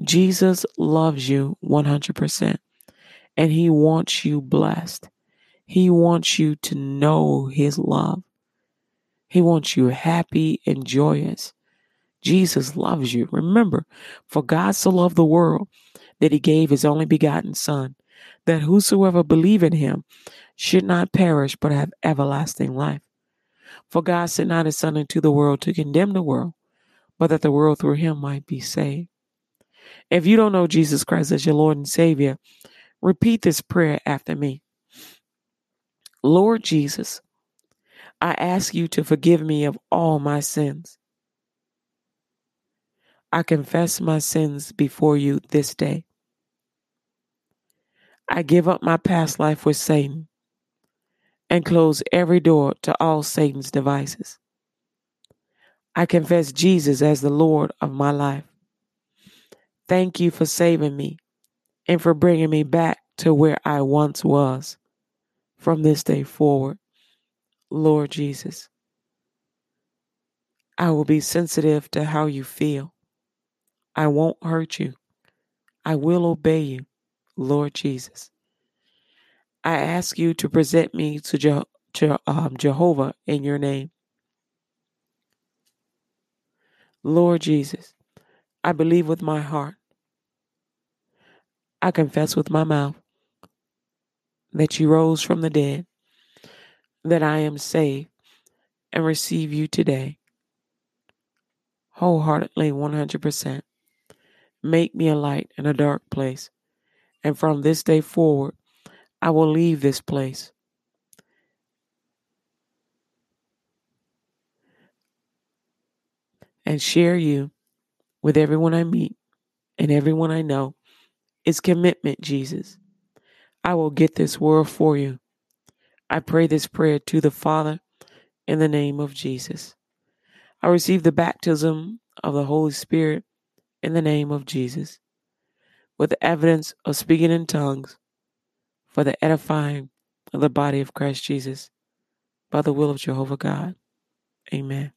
Jesus loves you 100%, and he wants you blessed. He wants you to know his love. He wants you happy and joyous. Jesus loves you. Remember, for God so loved the world that he gave his only begotten Son, that whosoever believe in him should not perish but have everlasting life. For God sent not his Son into the world to condemn the world, but that the world through him might be saved. If you don't know Jesus Christ as your Lord and Savior, repeat this prayer after me. Lord Jesus, I ask you to forgive me of all my sins. I confess my sins before you this day. I give up my past life with Satan and close every door to all Satan's devices. I confess Jesus as the Lord of my life. Thank you for saving me and for bringing me back to where I once was from this day forward. Lord Jesus, I will be sensitive to how you feel. I won't hurt you. I will obey you, Lord Jesus. I ask you to present me to, Je- Je- um, Jehovah in your name. Lord Jesus, I believe with my heart. I confess with my mouth that you rose from the dead, that I am saved, and receive you today. Wholeheartedly, 100%. Make me a light in a dark place. And from this day forward, I will leave this place. And share you with everyone I meet and everyone I know. It's commitment, Jesus. I will get this world for you. I pray this prayer to the Father in the name of Jesus. I receive the baptism of the Holy Spirit in the name of Jesus with the evidence of speaking in tongues for the edifying of the body of Christ Jesus by the will of Jehovah God. Amen.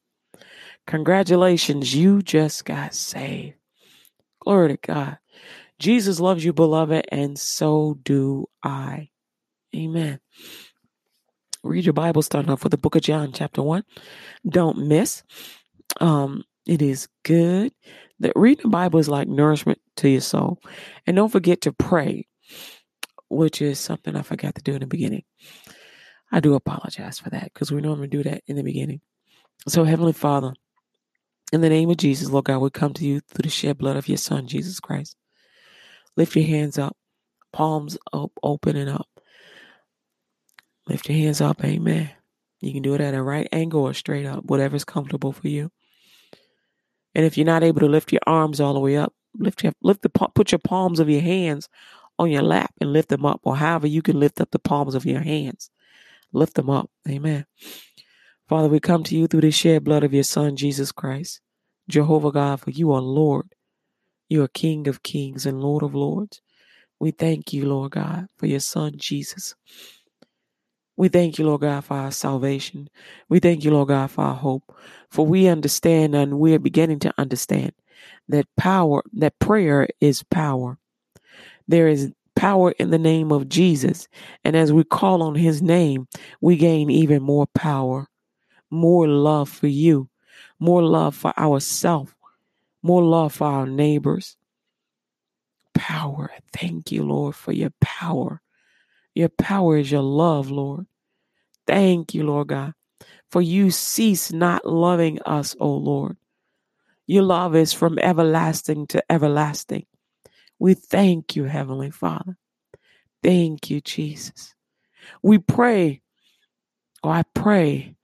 Congratulations, you just got saved. Glory to God. Jesus loves you, beloved, and so do I. Amen. Read your Bible, starting off with the book of John, chapter 1. Don't miss. Um, it is good. That reading the Bible is like nourishment to your soul. And don't forget to pray, which is something I forgot to do in the beginning. I do apologize for that because we normally do that in the beginning. So, Heavenly Father, in the name of Jesus, Lord God, we come to you through the shed blood of your Son, Jesus Christ. Lift your hands up, palms up, open and up. Lift your hands up, amen. You can do it at a right angle or straight up, whatever's comfortable for you. And if you're not able to lift your arms all the way up, lift your lift the put your palms of your hands on your lap and lift them up, or however you can lift up the palms of your hands. Lift them up. Amen. Father, we come to you through the shed blood of your Son, Jesus Christ. Jehovah God, for you are Lord. You are King of kings and Lord of lords. We thank you, Lord God, for your Son, Jesus. We thank you, Lord God, for our salvation. We thank you, Lord God, for our hope. For we understand and we are beginning to understand that power, that prayer is power. There is power in the name of Jesus. And as we call on his name, we gain even more power, more love for you, more love for ourselves, more love for our neighbors. Power. Thank you, Lord, for your power. Your power is your love, Lord. Thank you, Lord God, for you cease not loving us, O Lord. Your love is from everlasting to everlasting. We thank you, Heavenly Father. Thank you, Jesus. We pray, or I pray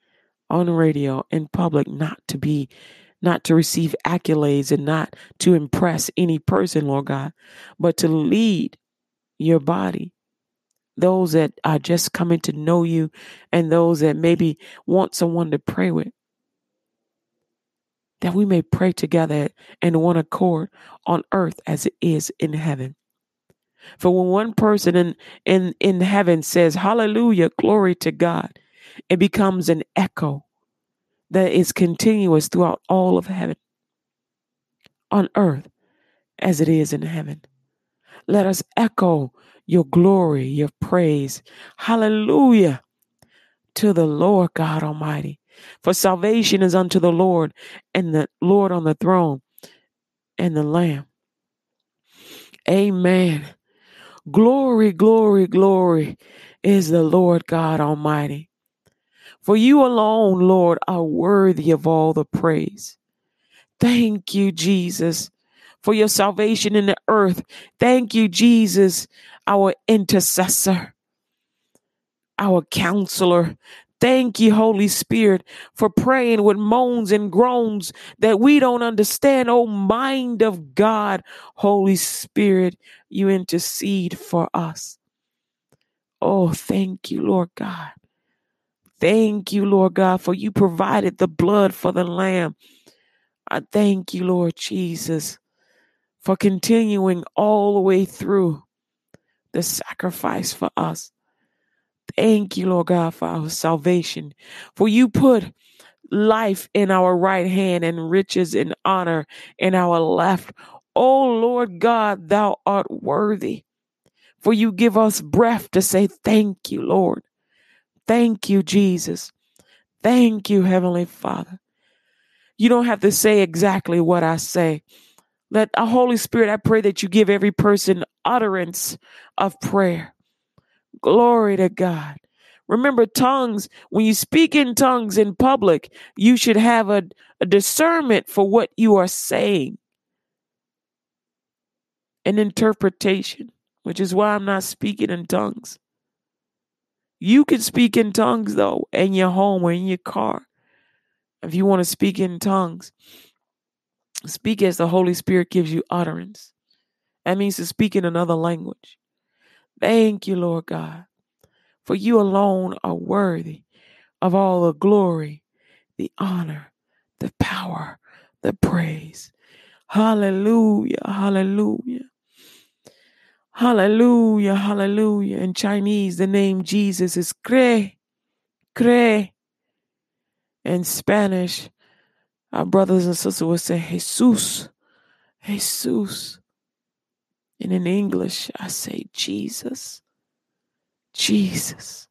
on radio in public not to be, not to receive accolades and not to impress any person, Lord God, but to lead your body those that are just coming to know you, and those that maybe want someone to pray with. That we may pray together in one accord on earth as it is in heaven. For when one person in, in, in heaven says, Hallelujah, glory to God, it becomes an echo that is continuous throughout all of heaven. On earth as it is in heaven. Let us echo your glory, your praise. Hallelujah to the Lord God Almighty. For salvation is unto the Lord and the Lord on the throne and the Lamb. Amen. Glory, glory, glory is the Lord God Almighty. For you alone, Lord, are worthy of all the praise. Thank you, Jesus, for your salvation in the earth. Thank you, Jesus, our intercessor, our counselor. Thank you, Holy Spirit, for praying with moans and groans that we don't understand. Oh, mind of God, Holy Spirit, you intercede for us. Oh, thank you, Lord God. Thank you, Lord God, for you provided the blood for the Lamb. I thank you, Lord Jesus, for continuing all the way through the sacrifice for us. Thank you, Lord God, for our salvation. For you put life in our right hand and riches and honor in our left. Oh, Lord God, thou art worthy. For you give us breath to say thank you, Lord. Thank you, Jesus. Thank you, Heavenly Father. You don't have to say exactly what I say. Let the Holy Spirit, I pray that you give every person utterance of prayer. Glory to God. Remember, tongues, when you speak in tongues in public, you should have a, a discernment for what you are saying, an interpretation, which is why I'm not speaking in tongues. You can speak in tongues, though, in your home or in your car. If you want to speak in tongues, speak as the Holy Spirit gives you utterance. That means to speak in another language. Thank you, Lord God, for you alone are worthy of all the glory, the honor, the power, the praise. Hallelujah, hallelujah. Hallelujah, hallelujah. In Chinese, the name Jesus is Kre, Kre. In Spanish, our brothers and sisters would say Jesus, Jesus. And in English, I say Jesus, Jesus.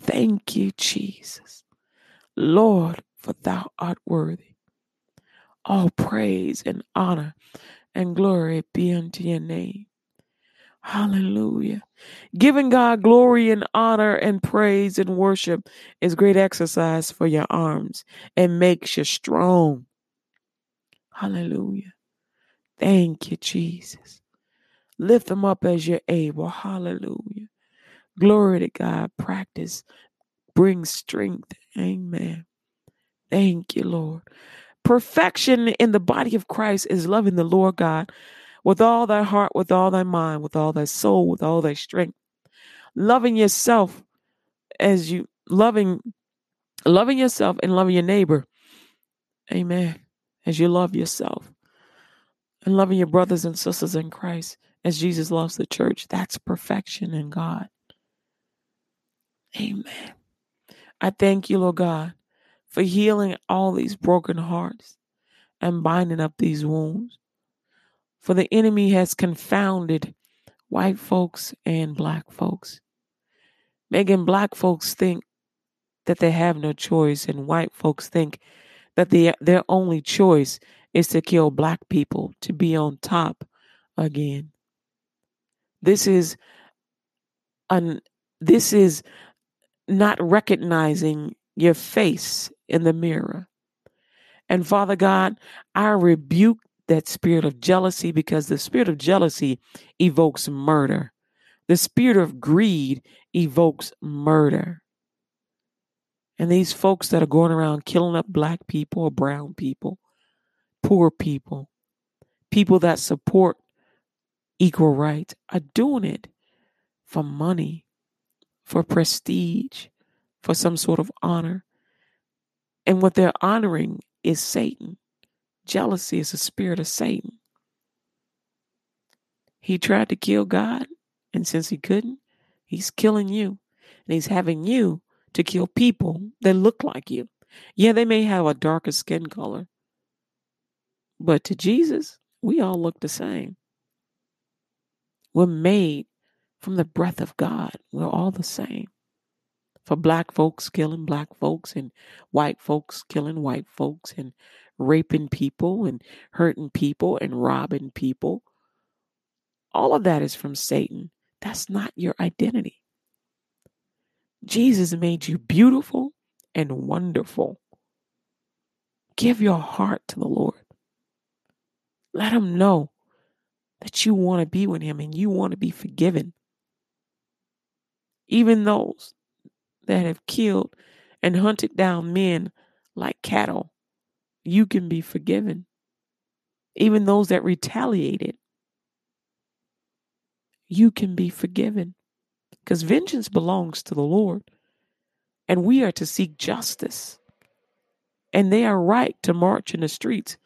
Thank you, Jesus. Lord, for thou art worthy. All praise and honor and glory be unto your name. Hallelujah. Giving God glory and honor and praise and worship is great exercise for your arms and makes you strong. Hallelujah. Thank you, Jesus. Lift them up as you're able. Hallelujah. Glory to God. Practice brings strength. Amen. Thank you, Lord. Perfection in the body of Christ is loving the Lord God with all thy heart, with all thy mind, with all thy soul, with all thy strength. Loving yourself as you loving loving yourself and loving your neighbor. Amen. As you love yourself. And loving your brothers and sisters in Christ as Jesus loves the church. That's perfection in God. Amen. I thank you, Lord God, for healing all these broken hearts and binding up these wounds. For the enemy has confounded white folks and black folks, making black folks think that they have no choice, and white folks think that the, their only choice is to kill black people to be on top again. This is an this is not recognizing your face in the mirror. And Father God, I rebuke that spirit of jealousy because the spirit of jealousy evokes murder. The spirit of greed evokes murder. And these folks that are going around killing up black people or brown people, poor people, people that support equal rights are doing it for money, for prestige, for some sort of honor. And what they're honoring is Satan. Jealousy is a spirit of Satan. He tried to kill God, and since he couldn't, he's killing you. And he's having you to kill people that look like you. Yeah, they may have a darker skin color, but to Jesus, we all look the same. We're made from the breath of God. We're all the same. For black folks killing black folks and white folks killing white folks and raping people and hurting people and robbing people. All of that is from Satan. That's not your identity. Jesus made you beautiful and wonderful. Give your heart to the Lord. Let him know that you want to be with him and you want to be forgiven. Even those that have killed and hunted down men like cattle, you can be forgiven. Even those that retaliated, you can be forgiven. Because vengeance belongs to the Lord. And we are to seek justice. And they are right to march in the streets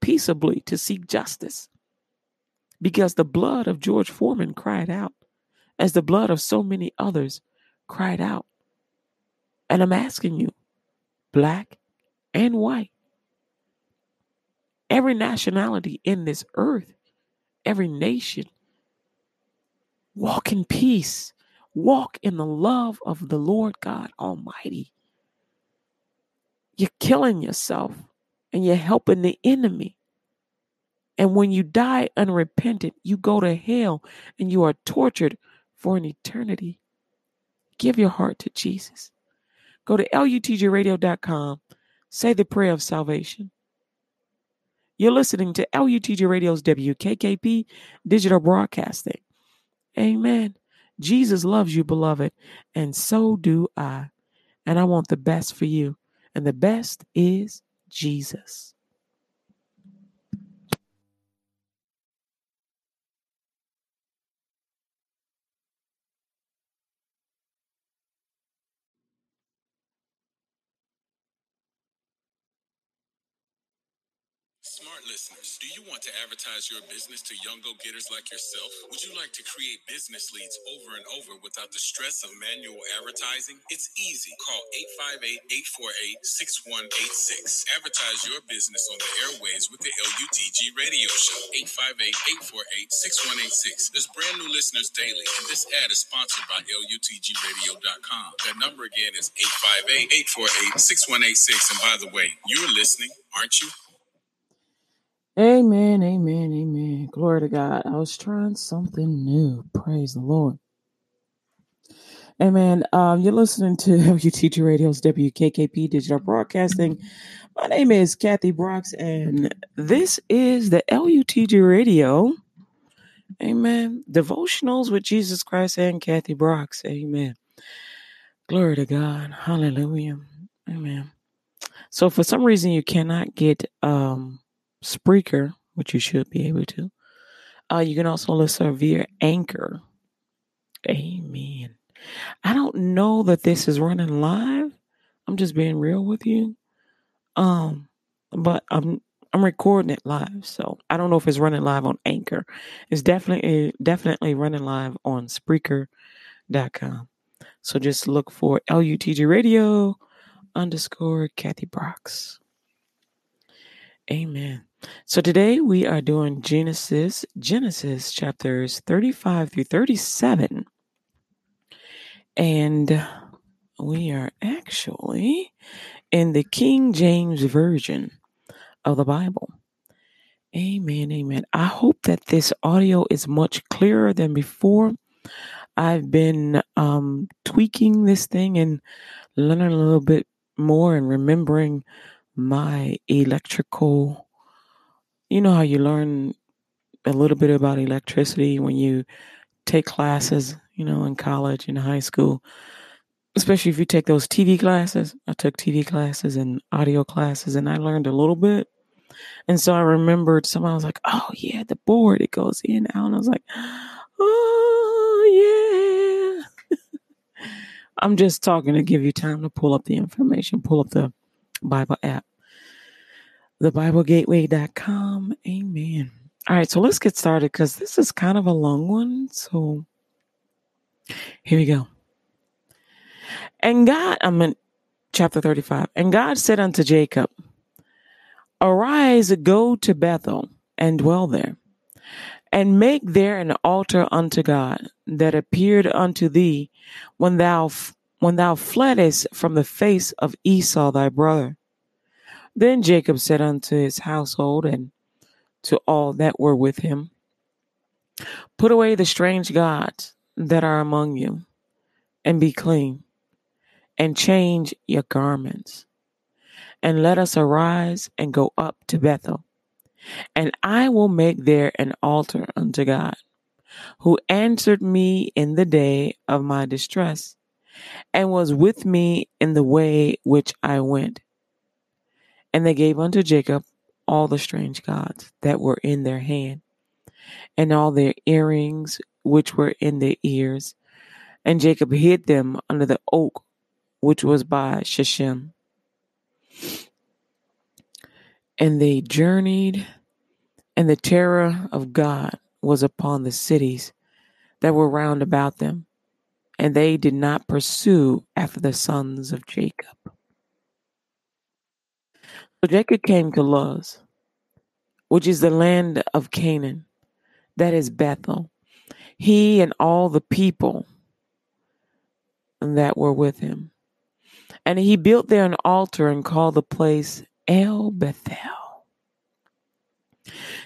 peaceably to seek justice. Because the blood of George Foreman cried out, as the blood of so many others cried out. And I'm asking you, black and white, every nationality in this earth, every nation, walk in peace, walk in the love of the Lord God Almighty. You're killing yourself and you're helping the enemy. And when you die unrepentant, you go to hell and you are tortured for an eternity. Give your heart to Jesus. Go to lutgradio.com, say the prayer of salvation. You're listening to LUTG Radio's WKKP digital broadcasting. Amen. Jesus loves you, beloved, and so do I. And I want the best for you. And the best is Jesus. Do you want to advertise your business to young go getters like yourself? Would you like to create business leads over and over without the stress of manual advertising? It's easy. Call 858 848 6186. Advertise your business on the airways with the LUTG radio show. 858 848 6186. There's brand new listeners daily, and this ad is sponsored by LUTGRadio.com. That number again is 858 848 6186. And by the way, you're listening, aren't you? Amen, amen, amen. Glory to God. I was trying something new. Praise the Lord. Amen. Um, you're listening to WTG Radio's WKKP Digital Broadcasting. My name is Kathy Brooks, and this is the LUTG Radio. Amen. Devotionals with Jesus Christ and Kathy Brooks. Amen. Glory to God. Hallelujah. Amen. So, for some reason, you cannot get um, Spreaker, which you should be able to. Uh, you can also listen via Anchor. Amen. I don't know that this is running live. I'm just being real with you. Um, but I'm I'm recording it live, so I don't know if it's running live on Anchor. It's definitely definitely running live on Spreaker.com. So just look for LUTG Radio underscore Kathy Brooks. Amen. So today we are doing Genesis, Genesis chapters 35 through 37. And we are actually in the King James Version of the Bible. Amen, amen. I hope that this audio is much clearer than before. I've been um, tweaking this thing and learning a little bit more and remembering my electrical. You know how you learn a little bit about electricity when you take classes, you know, in college, in high school, especially if you take those TV classes. I took TV classes and audio classes, and I learned a little bit. And so I remembered someone was like, "Oh yeah, the board it goes in out," and I was like, "Oh yeah." I'm just talking to give you time to pull up the information, pull up the Bible app, thebiblegateway.com. Amen. All right, so let's get started because this is kind of a long one. So here we go. And God, I'm in chapter 35. And God said unto Jacob, Arise, go to Bethel, and dwell there. And make there an altar unto God that appeared unto thee when thou when thou fleddest from the face of Esau thy brother. Then Jacob said unto his household and to all that were with him, Put away the strange gods that are among you, and be clean, and change your garments. And let us arise and go up to Bethel, and I will make there an altar unto God, who answered me in the day of my distress, and was with me in the way which I went. And they gave unto Jacob all the strange gods that were in their hand, and all their earrings which were in their ears. And Jacob hid them under the oak which was by Shechem. And they journeyed, and the terror of God was upon the cities that were round about them, and they did not pursue after the sons of Jacob. So Jacob came to Luz, which is the land of Canaan, that is Bethel, he and all the people that were with him. And he built there an altar and called the place El Bethel.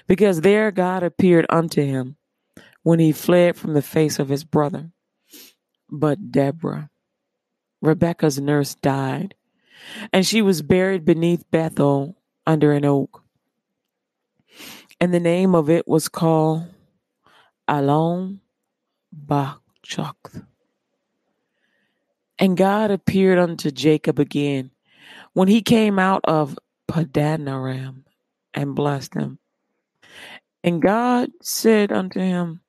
Because there God appeared unto him when he fled from the face of his brother. But Deborah, Rebekah's nurse, died, and she was buried beneath Bethel under an oak. And the name of it was called Alon Bachuth. And God appeared unto Jacob again when he came out of Padanaram and blessed him. And God said unto him,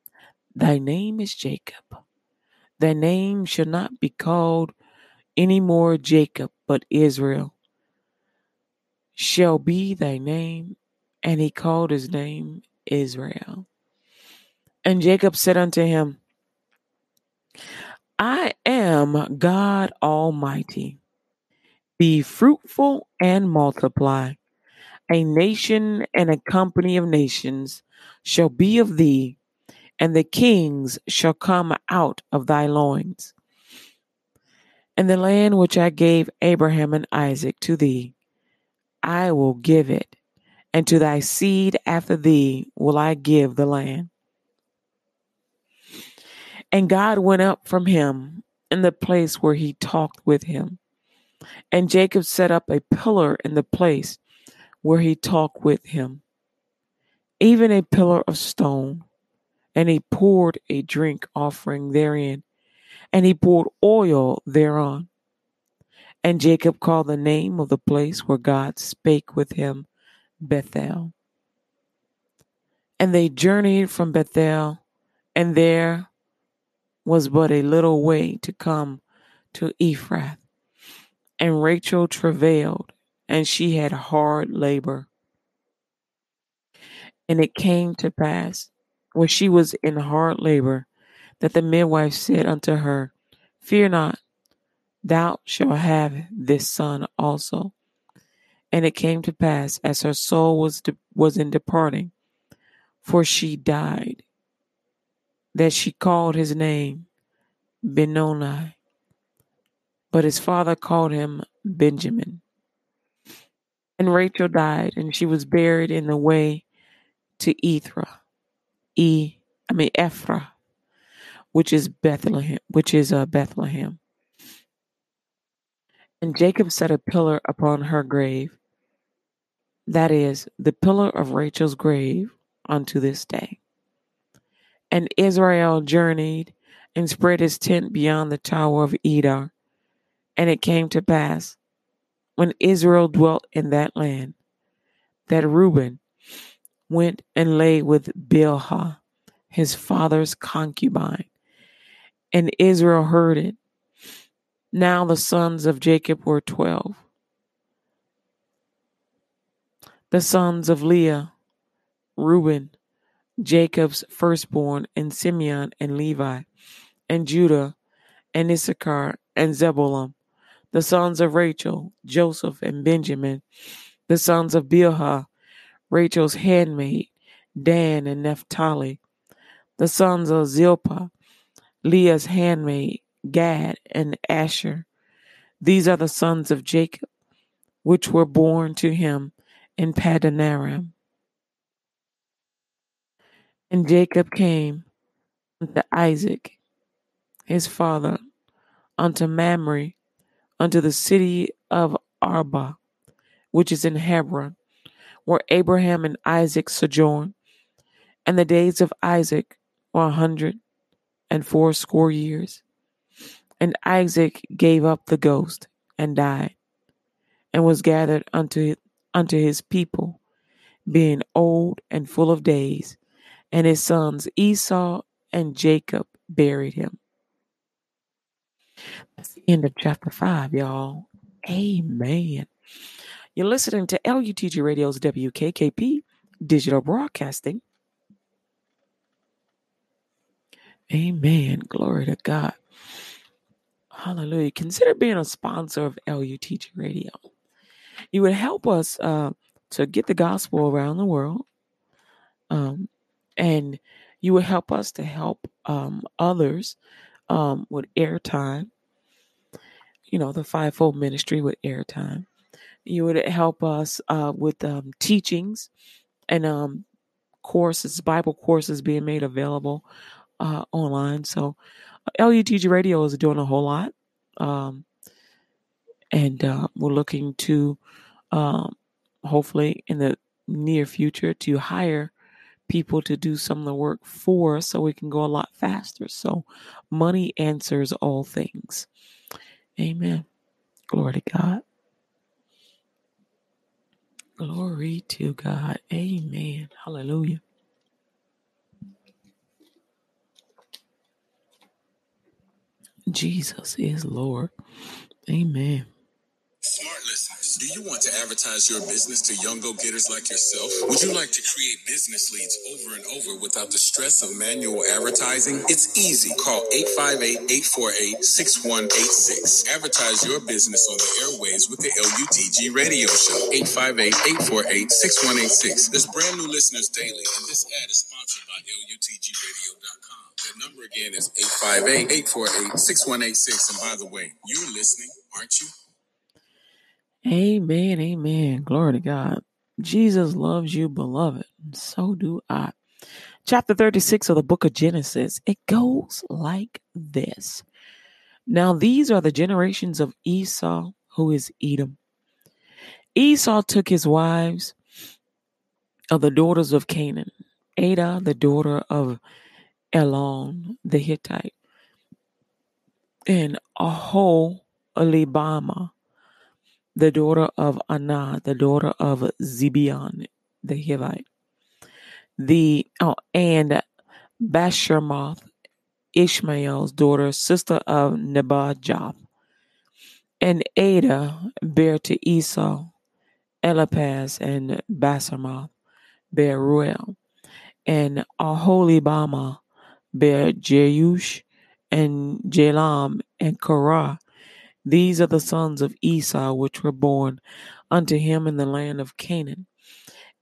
Thy name is Jacob. Thy name shall not be called any more Jacob, but Israel shall be thy name. And he called his name Israel. And Jacob said unto him, I am God Almighty. Be fruitful and multiply. A nation and a company of nations shall be of thee, and the kings shall come out of thy loins. And the land which I gave Abraham and Isaac to thee, I will give it, and to thy seed after thee will I give the land. And God went up from him in the place where he talked with him. And Jacob set up a pillar in the place where he talked with him, even a pillar of stone. And he poured a drink offering therein, and he poured oil thereon. And Jacob called the name of the place where God spake with him Bethel. And they journeyed from Bethel, and there was but a little way to come to Ephrath. And Rachel travailed, and she had hard labor. And it came to pass, when she was in hard labor, that the midwife said unto her, Fear not, thou shalt have this son also. And it came to pass, as her soul was, de- was in departing, for she died, that she called his name Benoni. But his father called him Benjamin. And Rachel died, and she was buried in the way to Ethra, E, I mean Ephra, which is Bethlehem, which is uh, Bethlehem. And Jacob set a pillar upon her grave, that is, the pillar of Rachel's grave, unto this day. And Israel journeyed and spread his tent beyond the tower of Edar. And it came to pass, when Israel dwelt in that land, that Reuben went and lay with Bilhah, his father's concubine. And Israel heard it. Now the sons of Jacob were twelve. The sons of Leah, Reuben, Jacob's firstborn, and Simeon and Levi, and Judah, and Issachar, and Zebulun. The sons of Rachel, Joseph, and Benjamin. The sons of Bilhah, Rachel's handmaid, Dan and Naphtali, the sons of Zilpah, Leah's handmaid, Gad and Asher. These are the sons of Jacob, which were born to him in Padanaram. And Jacob came unto Isaac, his father, unto Mamre, unto the city of Arba, which is in Hebron, where Abraham and Isaac sojourned. And the days of Isaac were a hundred and fourscore years. And Isaac gave up the ghost and died, and was gathered unto unto his people, being old and full of days, and his sons Esau and Jacob buried him. That's the end of chapter five, y'all. Amen. You're listening to LUTG Radio's WKKP Digital Broadcasting. Amen. Glory to God. Hallelujah. Consider being a sponsor of LUTG Radio. You would help us uh, to get the gospel around the world. Um, and you would help us to help um, others um, with airtime. You know, the fivefold ministry with airtime. You would help us uh, with um, teachings and um, courses, Bible courses being made available uh, online. So, LUTG Radio is doing a whole lot. Um, and uh, we're looking to um, hopefully in the near future to hire people to do some of the work for us so we can go a lot faster. So money answers all things. Amen. Glory to God. Glory to God. Amen. Hallelujah. Jesus is Lord. Amen. Smart listeners, do you want to advertise your business to young go getters like yourself? Would you like to create business leads over and over without the stress of manual advertising? It's easy. Call 858 848 6186. Advertise your business on the airways with the LUTG radio show. 858 848 6186. There's brand new listeners daily, and this ad is sponsored by LUTGradio.com. The number again is 858 848 6186. And by the way, you're listening, aren't you? Amen. Amen. Glory to God. Jesus loves you, beloved. So do I. Chapter 36 of the book of Genesis. It goes like this. Now, these are the generations of Esau, who is Edom. Esau took his wives of the daughters of Canaan, Adah, the daughter of Elon the Hittite, and Aholibama, the daughter of Anah, the daughter of Zibeon the Hivite, the oh, and Bashermoth, Ishmael's daughter, sister of Nebajoth, and Adah bare to Esau, Eliphaz and Basamoth bare Ruel, and Aholibama bare Jeush, and Jalam and Korah. These are the sons of Esau which were born unto him in the land of Canaan.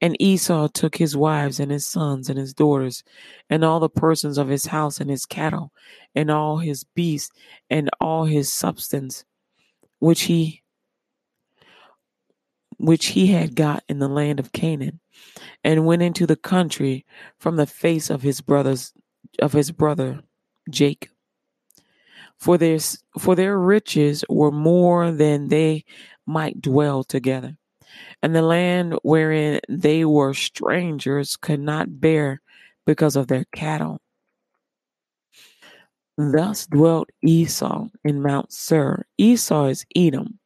And Esau took his wives and his sons and his daughters, and all the persons of his house and his cattle, and all his beasts, and all his substance, which he which he had got in the land of Canaan, and went into the country from the face of his brothers of his brother Jacob. For their for their riches were more than they might dwell together. And the land wherein they were strangers could not bear because of their cattle. Thus dwelt Esau in Mount Seir. Esau is Edom.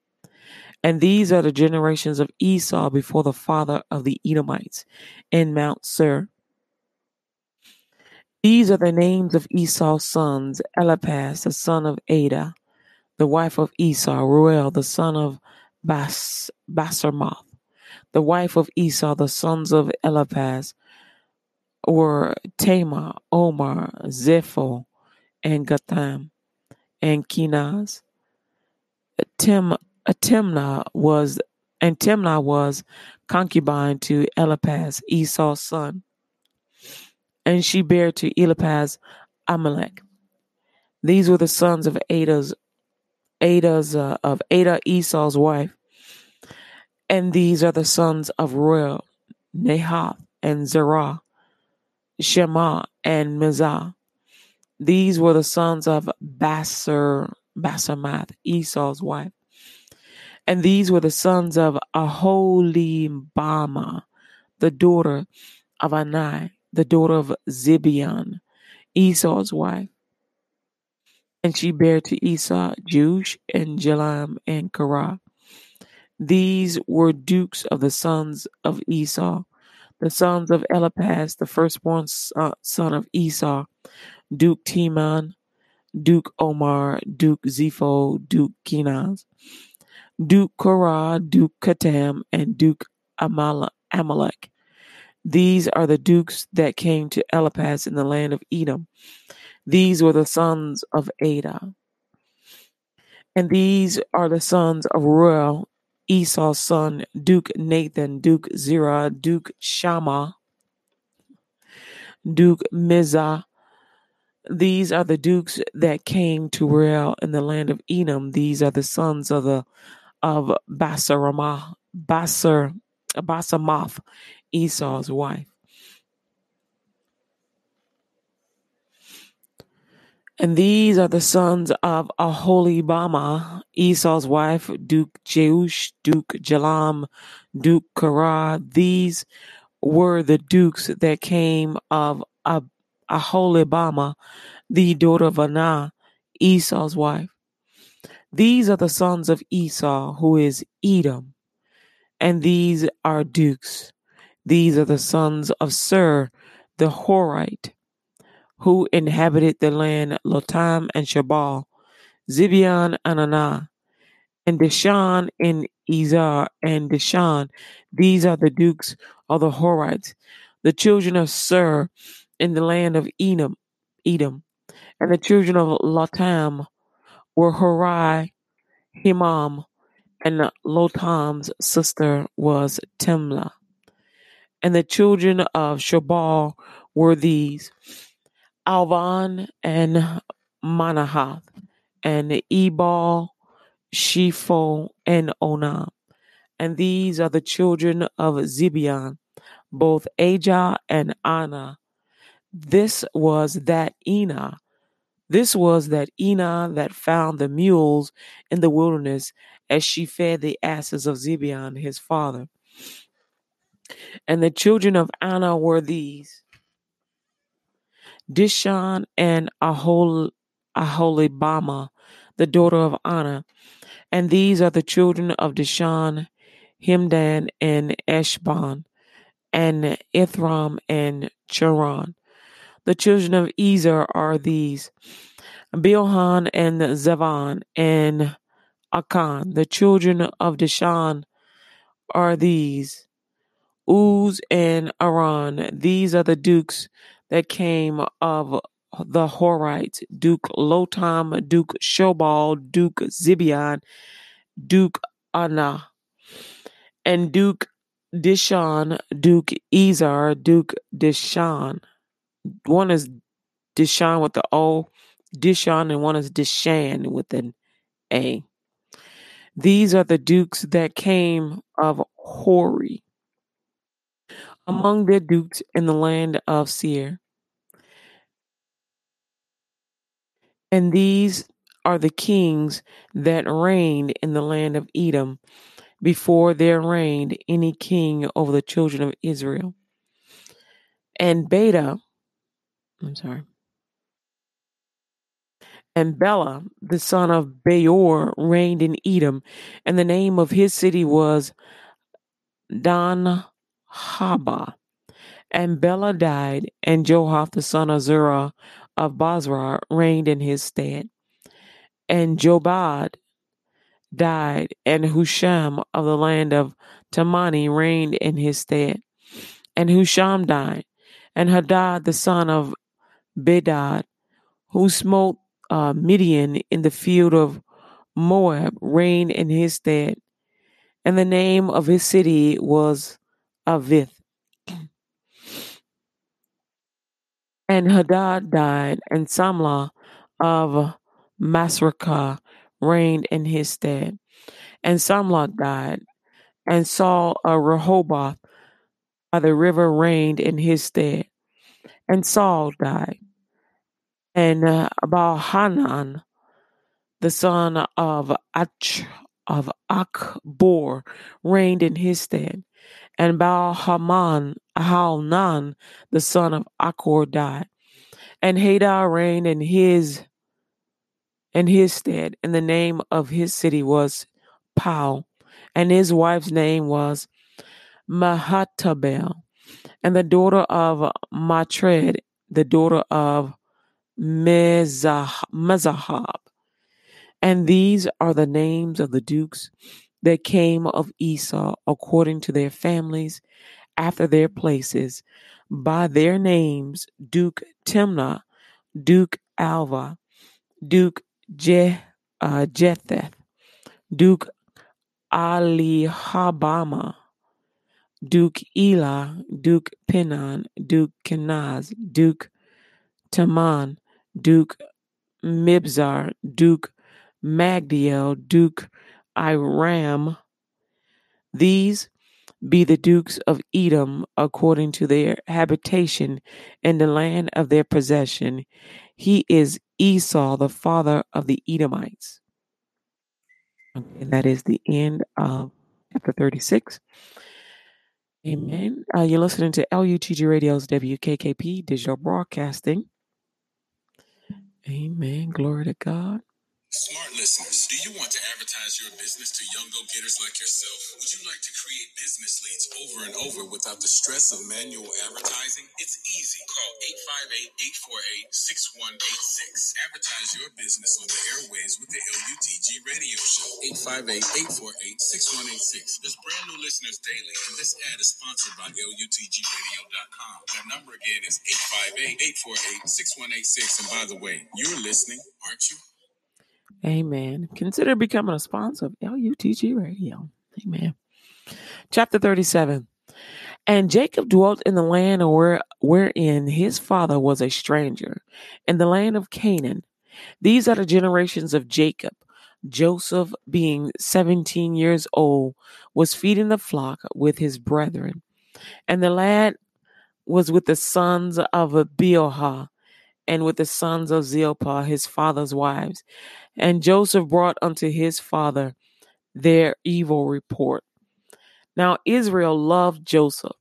And these are the generations of Esau before the father of the Edomites in Mount Seir. These are the names of Esau's sons Eliphaz, the son of Adah, the wife of Esau, Ruel, the son of Bas- Basarmoth, the wife of Esau, the sons of Eliphaz were Tamar, Omar, Zepho, and Gatham, and Kenaz. Tim, Timnah was, and Timnah was concubine to Eliphaz, Esau's son. and she bare to Eliphaz Amalek. These were the sons of Adah's Adah's uh, of Adah Esau's wife, and these are the sons of Reuel, Nahath, and Zerah, Shema, and Mizah. These were the sons of Basar, Basamath, Esau's wife. And these were the sons of Aholibama, the daughter of Anai, the daughter of Zibeon, Esau's wife. And she bare to Esau Jush and Jalam and Korah. These were dukes of the sons of Esau, the sons of Eliphaz, the firstborn son of Esau, Duke Teman, Duke Omar, Duke Zepho, Duke Kenaz, Duke Korah, Duke Katam, and Duke Amalek. These are the dukes that came to Eliphaz in the land of Edom. These were the sons of Adah. And these are the sons of Reuel, Esau's son, Duke Nathan, Duke Zerah, Duke Shammah, Duke Mizah. These are the dukes that came to Reuel in the land of Edom. These are the sons of the of Basaramah, Basar, Basamath, Esau's wife. And these are the sons of Aholibama, Esau's wife, Duke Jeush, Duke Jalam, Duke Korah. These were the dukes that came of Aholibama, the daughter of Anah, Esau's wife. These are the sons of Esau, who is Edom. And these are dukes. These are the sons of Seir, the Horite who inhabited the land Lotam and Shabal, Zibeon and Anah, and Dishan and Izar and Dishan. These are the dukes of the Horites, the children of Seir in the land of Edom, Edom. And the children of Lotam were Horai, Himam, and Lotam's sister was Timlah. And the children of Shabal were these Alvan and Manahath, and Ebal, Shepho, and Onam. And these are the children of Zibeon, both Ajah and Anna. This was that Enah. This was that Enah that found the mules in the wilderness as she fed the asses of Zibeon his father. And the children of Anna were these Dishon and Ahol, Aholibama, the daughter of Anna. And these are the children of Dishon, Himdan, and Eshban, and Ithram, and Charan. The children of Ezer are these Bilhan and Zavan, and Akan. The children of Dishon are these Uz and Aran. These are the dukes that came of the Horites, Duke Lotam, Duke Shobal, Duke Zibeon, Duke Anah, and Duke Dishon, Duke Ezar, Duke Dishon. One is Dishon with the O, Dishon, and one is Dishan with an A. These are the dukes that came of Hori among their dukes in the land of Seir. And these are the kings that reigned in the land of Edom before there reigned any king over the children of Israel. And Beta, I'm sorry, and Bela, the son of Beor, reigned in Edom, and the name of his city was Dan Haba. And Bela died, and Johath, the son of Zerah, of Basra reigned in his stead. And Jobad died, and Husham of the land of Tamani reigned in his stead. And Husham died, and Hadad the son of Bedad, who smote uh, Midian in the field of Moab, reigned in his stead. And the name of his city was Avith. And Hadad died, and Samlah of Masrekah reigned in his stead. And Samlah died, and Saul of Rehoboth by the river reigned in his stead. And Saul died, and uh, Baal-Hanan, the son of Ach of Achbor, reigned in his stead. And Baal-Haman, Halnan, the son of Achor, died. And Hadar reigned in his in his stead, and the name of his city was Pau, and his wife's name was Mehetabel, and the daughter of Matred, the daughter of Mezahab. And these are the names of the dukes that came of Esau according to their families after their places, by their names Duke Timnah, Duke Alvah, Duke Je, uh, Jetheth, Duke Alihabama, Duke Elah, Duke Pinon, Duke Kenaz, Duke Teman, Duke Mibzar, Duke Magdiel, Duke Iram. These be the dukes of Edom according to their habitation in the land of their possession. He is Esau, the father of the Edomites. Okay, that is the end of chapter 36. Amen. Uh, you're listening to LUTG Radio's WKKP Digital Broadcasting. Amen. Glory to God. Smart listeners, do you want to advertise your business to young go getters like yourself? Would you like to create business leads over and over without the stress of manual advertising? It's easy. Call 858 848 6186. Advertise your business on the airways with the LUTG radio show. 858 848 6186. There's brand new listeners daily, and this ad is sponsored by LUTGRadio.com. That number again is 858 848 6186. And by the way, you're listening, aren't you? Amen. Consider becoming a sponsor of LUTG Radio. Amen. Chapter 37. And Jacob dwelt in the land where, wherein his father was a stranger, in the land of Canaan. These are the generations of Jacob. Joseph, being 17 years old, was feeding the flock with his brethren. And the lad was with the sons of Bilhah and with the sons of Zilpah, his father's wives. And Joseph brought unto his father their evil report. Now Israel loved Joseph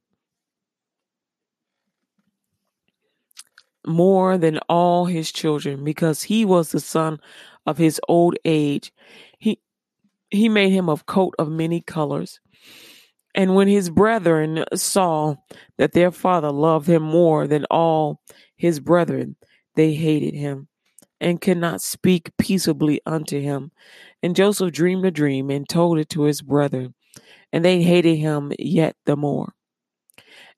more than all his children because he was the son of his old age. He he made him of coat of many colors. And when his brethren saw that their father loved him more than all his brethren, they hated him and could not speak peaceably unto him. And Joseph dreamed a dream and told it to his brethren, and they hated him yet the more.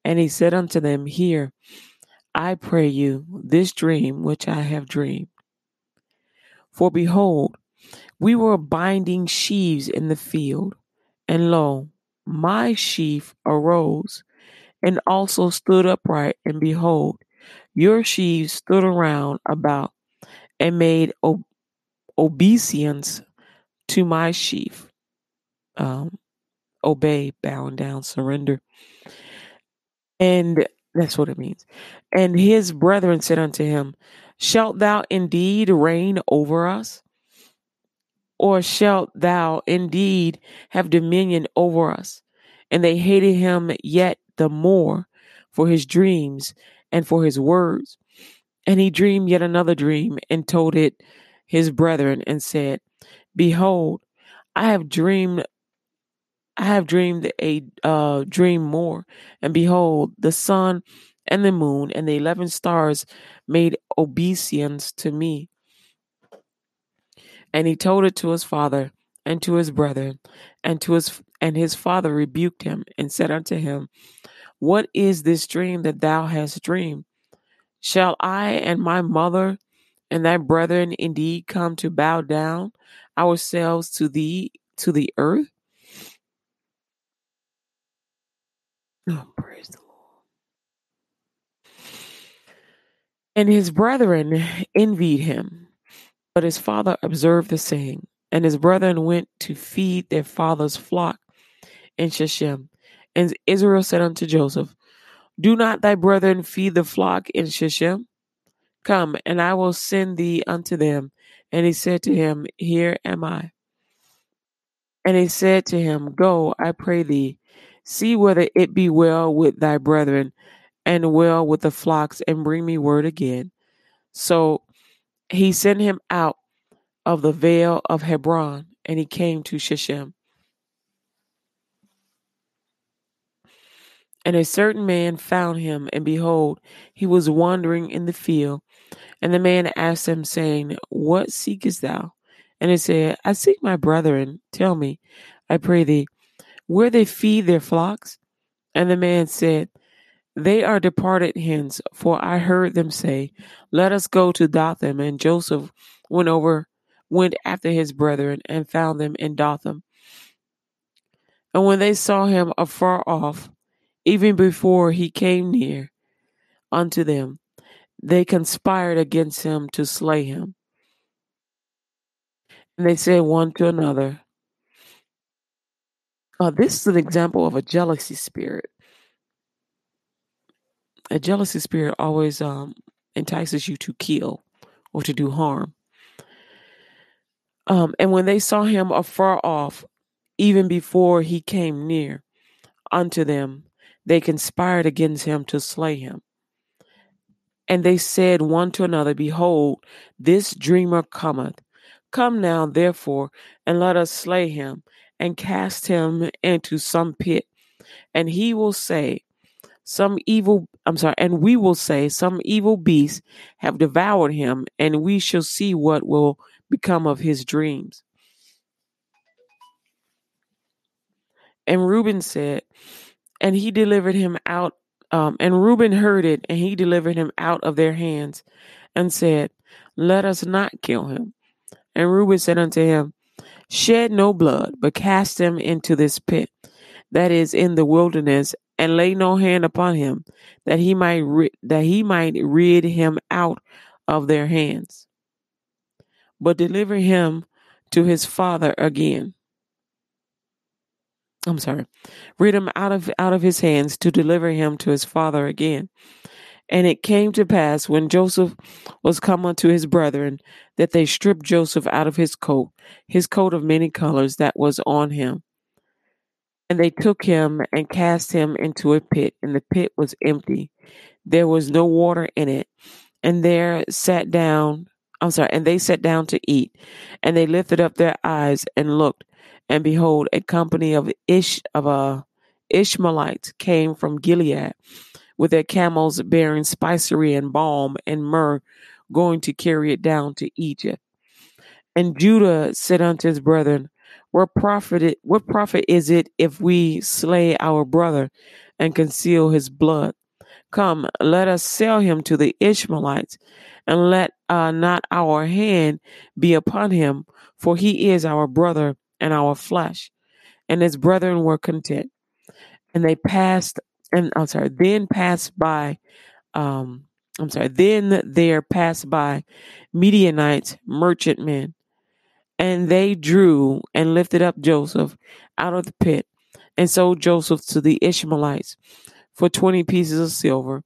And he said unto them, Hear, I pray you, this dream which I have dreamed. For behold, we were binding sheaves in the field, and lo, my sheaf arose and also stood upright, and behold, your sheaves stood around about and made ob- obeisance to my sheaf. Um, obey, bowing down, surrender. And that's what it means. And his brethren said unto him, Shalt thou indeed reign over us? Or shalt thou indeed have dominion over us? And they hated him yet the more for his dreams and for his words. And he dreamed yet another dream and told it his brethren and said, Behold, I have dreamed I have dreamed a uh, dream more, and behold, the sun and the moon and the eleven stars made obeisance to me. And he told it to his father and to his brethren, and to his and his father rebuked him and said unto him, What is this dream that thou hast dreamed? Shall I and my mother and thy brethren indeed come to bow down ourselves to thee to the earth? Oh, praise the Lord. And his brethren envied him. But his father observed the saying, and his brethren went to feed their father's flock in Shechem. And Israel said unto Joseph, Do not thy brethren feed the flock in Shechem? Come, and I will send thee unto them. And he said to him, Here am I. And he said to him, Go, I pray thee, see whether it be well with thy brethren, and well with the flocks, and bring me word again. So he sent him out of the vale of Hebron, and he came to Shechem. And a certain man found him, and behold, he was wandering in the field. And the man asked him, saying, What seekest thou? And he said, I seek my brethren. Tell me, I pray thee, where they feed their flocks? And the man said, They are departed hence, for I heard them say, Let us go to Dothan. And Joseph went over, went after his brethren, and found them in Dothan. And when they saw him afar off, even before he came near unto them, they conspired against him to slay him. And they said one to another, uh, This is an example of a jealousy spirit. A jealousy spirit always um, entices you to kill or to do harm. Um, and when they saw him afar off, even before he came near unto them, they conspired against him to slay him. And they said one to another, Behold, this dreamer cometh. Come now, therefore, and let us slay him, and cast him into some pit. And he will say, Some evil, I'm sorry, and we will say, Some evil beasts have devoured him, and we shall see what will become of his dreams. And Reuben said, and he delivered him out. Um, and Reuben heard it, and he delivered him out of their hands, and said, Let us not kill him. And Reuben said unto him, Shed no blood, but cast him into this pit that is in the wilderness, and lay no hand upon him, that he might ri- that he might rid him out of their hands, but deliver him to his father again. I'm sorry, rid him out of out of his hands to deliver him to his father again. And it came to pass when Joseph was come unto his brethren that they stripped Joseph out of his coat, his coat of many colors that was on him. And they took him and cast him into a pit, and the pit was empty. There was no water in it. And there sat down, I'm sorry, and they sat down to eat. And they lifted up their eyes and looked, and behold, a company of Ish of uh, Ishmaelites came from Gilead with their camels bearing spicery and balm and myrrh, going to carry it down to Egypt. And Judah said unto his brethren, What profit, it, what profit is it if we slay our brother and conceal his blood? Come, let us sell him to the Ishmaelites, and let uh, not our hand be upon him, for he is our brother and our flesh. And his brethren were content. And they passed, and I'm sorry, then passed by, um, I'm sorry, then there passed by Midianites, merchantmen, and they drew and lifted up Joseph out of the pit and sold Joseph to the Ishmaelites for 20 pieces of silver.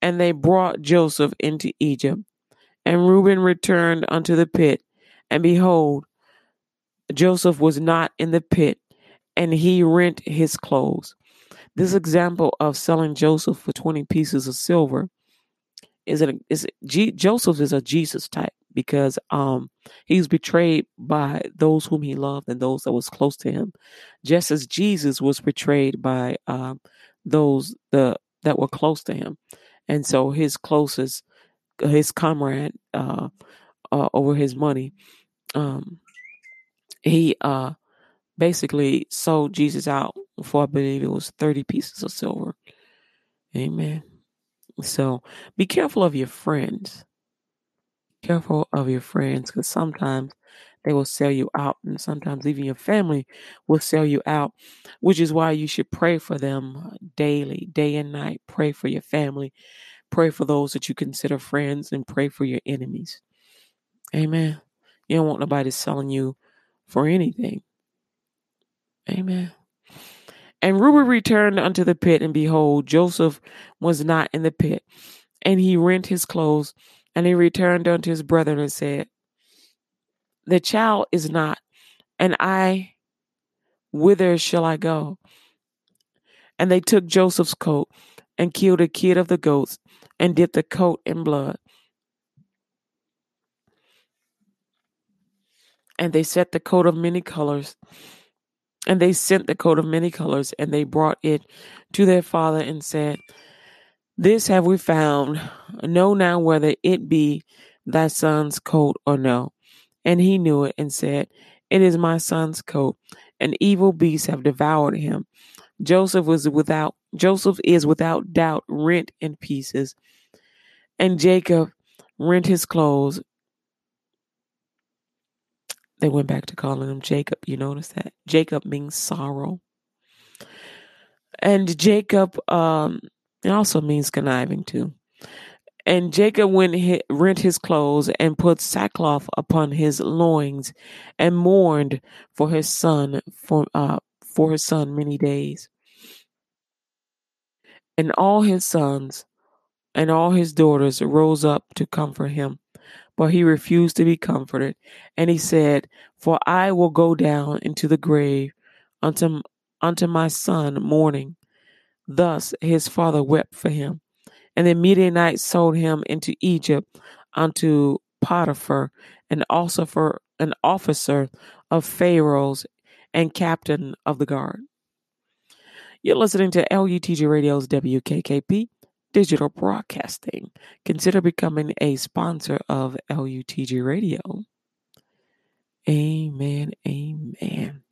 And they brought Joseph into Egypt. And Reuben returned unto the pit, and behold, Joseph was not in the pit, and he rent his clothes. This example of selling Joseph for 20 pieces of silver is it is G, Joseph is a Jesus type because um he was betrayed by those whom he loved and those that was close to him, just as Jesus was betrayed by um those the that were close to him, and so his closest his comrade uh, uh over his money um he uh basically sold Jesus out for I believe it was 30 pieces of silver. Amen. So be careful of your friends. Careful of your friends because sometimes they will sell you out, and sometimes even your family will sell you out, which is why you should pray for them daily, day and night. Pray for your family. pray for those that you consider friends and pray for your enemies. Amen. You don't want nobody selling you for anything. Amen. And Reuben returned unto the pit, and behold, Joseph was not in the pit. And he rent his clothes, and he returned unto his brethren and said, The child is not, and I, whither shall I go? And they took Joseph's coat and killed a kid of the goats and dipped the coat in blood. And they set the coat of many colors. And they sent the coat of many colors, and they brought it to their father and said, This have we found. Know now whether it be thy son's coat or no. And he knew it and said, It is my son's coat. And evil beasts have devoured him. Joseph was without Joseph is without doubt rent in pieces. And Jacob rent his clothes. They went back to calling him Jacob. You notice that? Jacob means sorrow. And Jacob um it also means conniving too. And Jacob went rent his clothes and put sackcloth upon his loins and mourned for his son for uh for his son many days. And all his sons and all his daughters rose up to comfort him, but he refused to be comforted. And he said, For I will go down into the grave unto, unto my son mourning. Thus his father wept for him. And the Midianites sold him into Egypt unto Potiphar, also for an officer of Pharaoh's and captain of the guard. You're listening to LUTG Radio's WKKP digital broadcasting. Consider becoming a sponsor of LUTG Radio. Amen. Amen.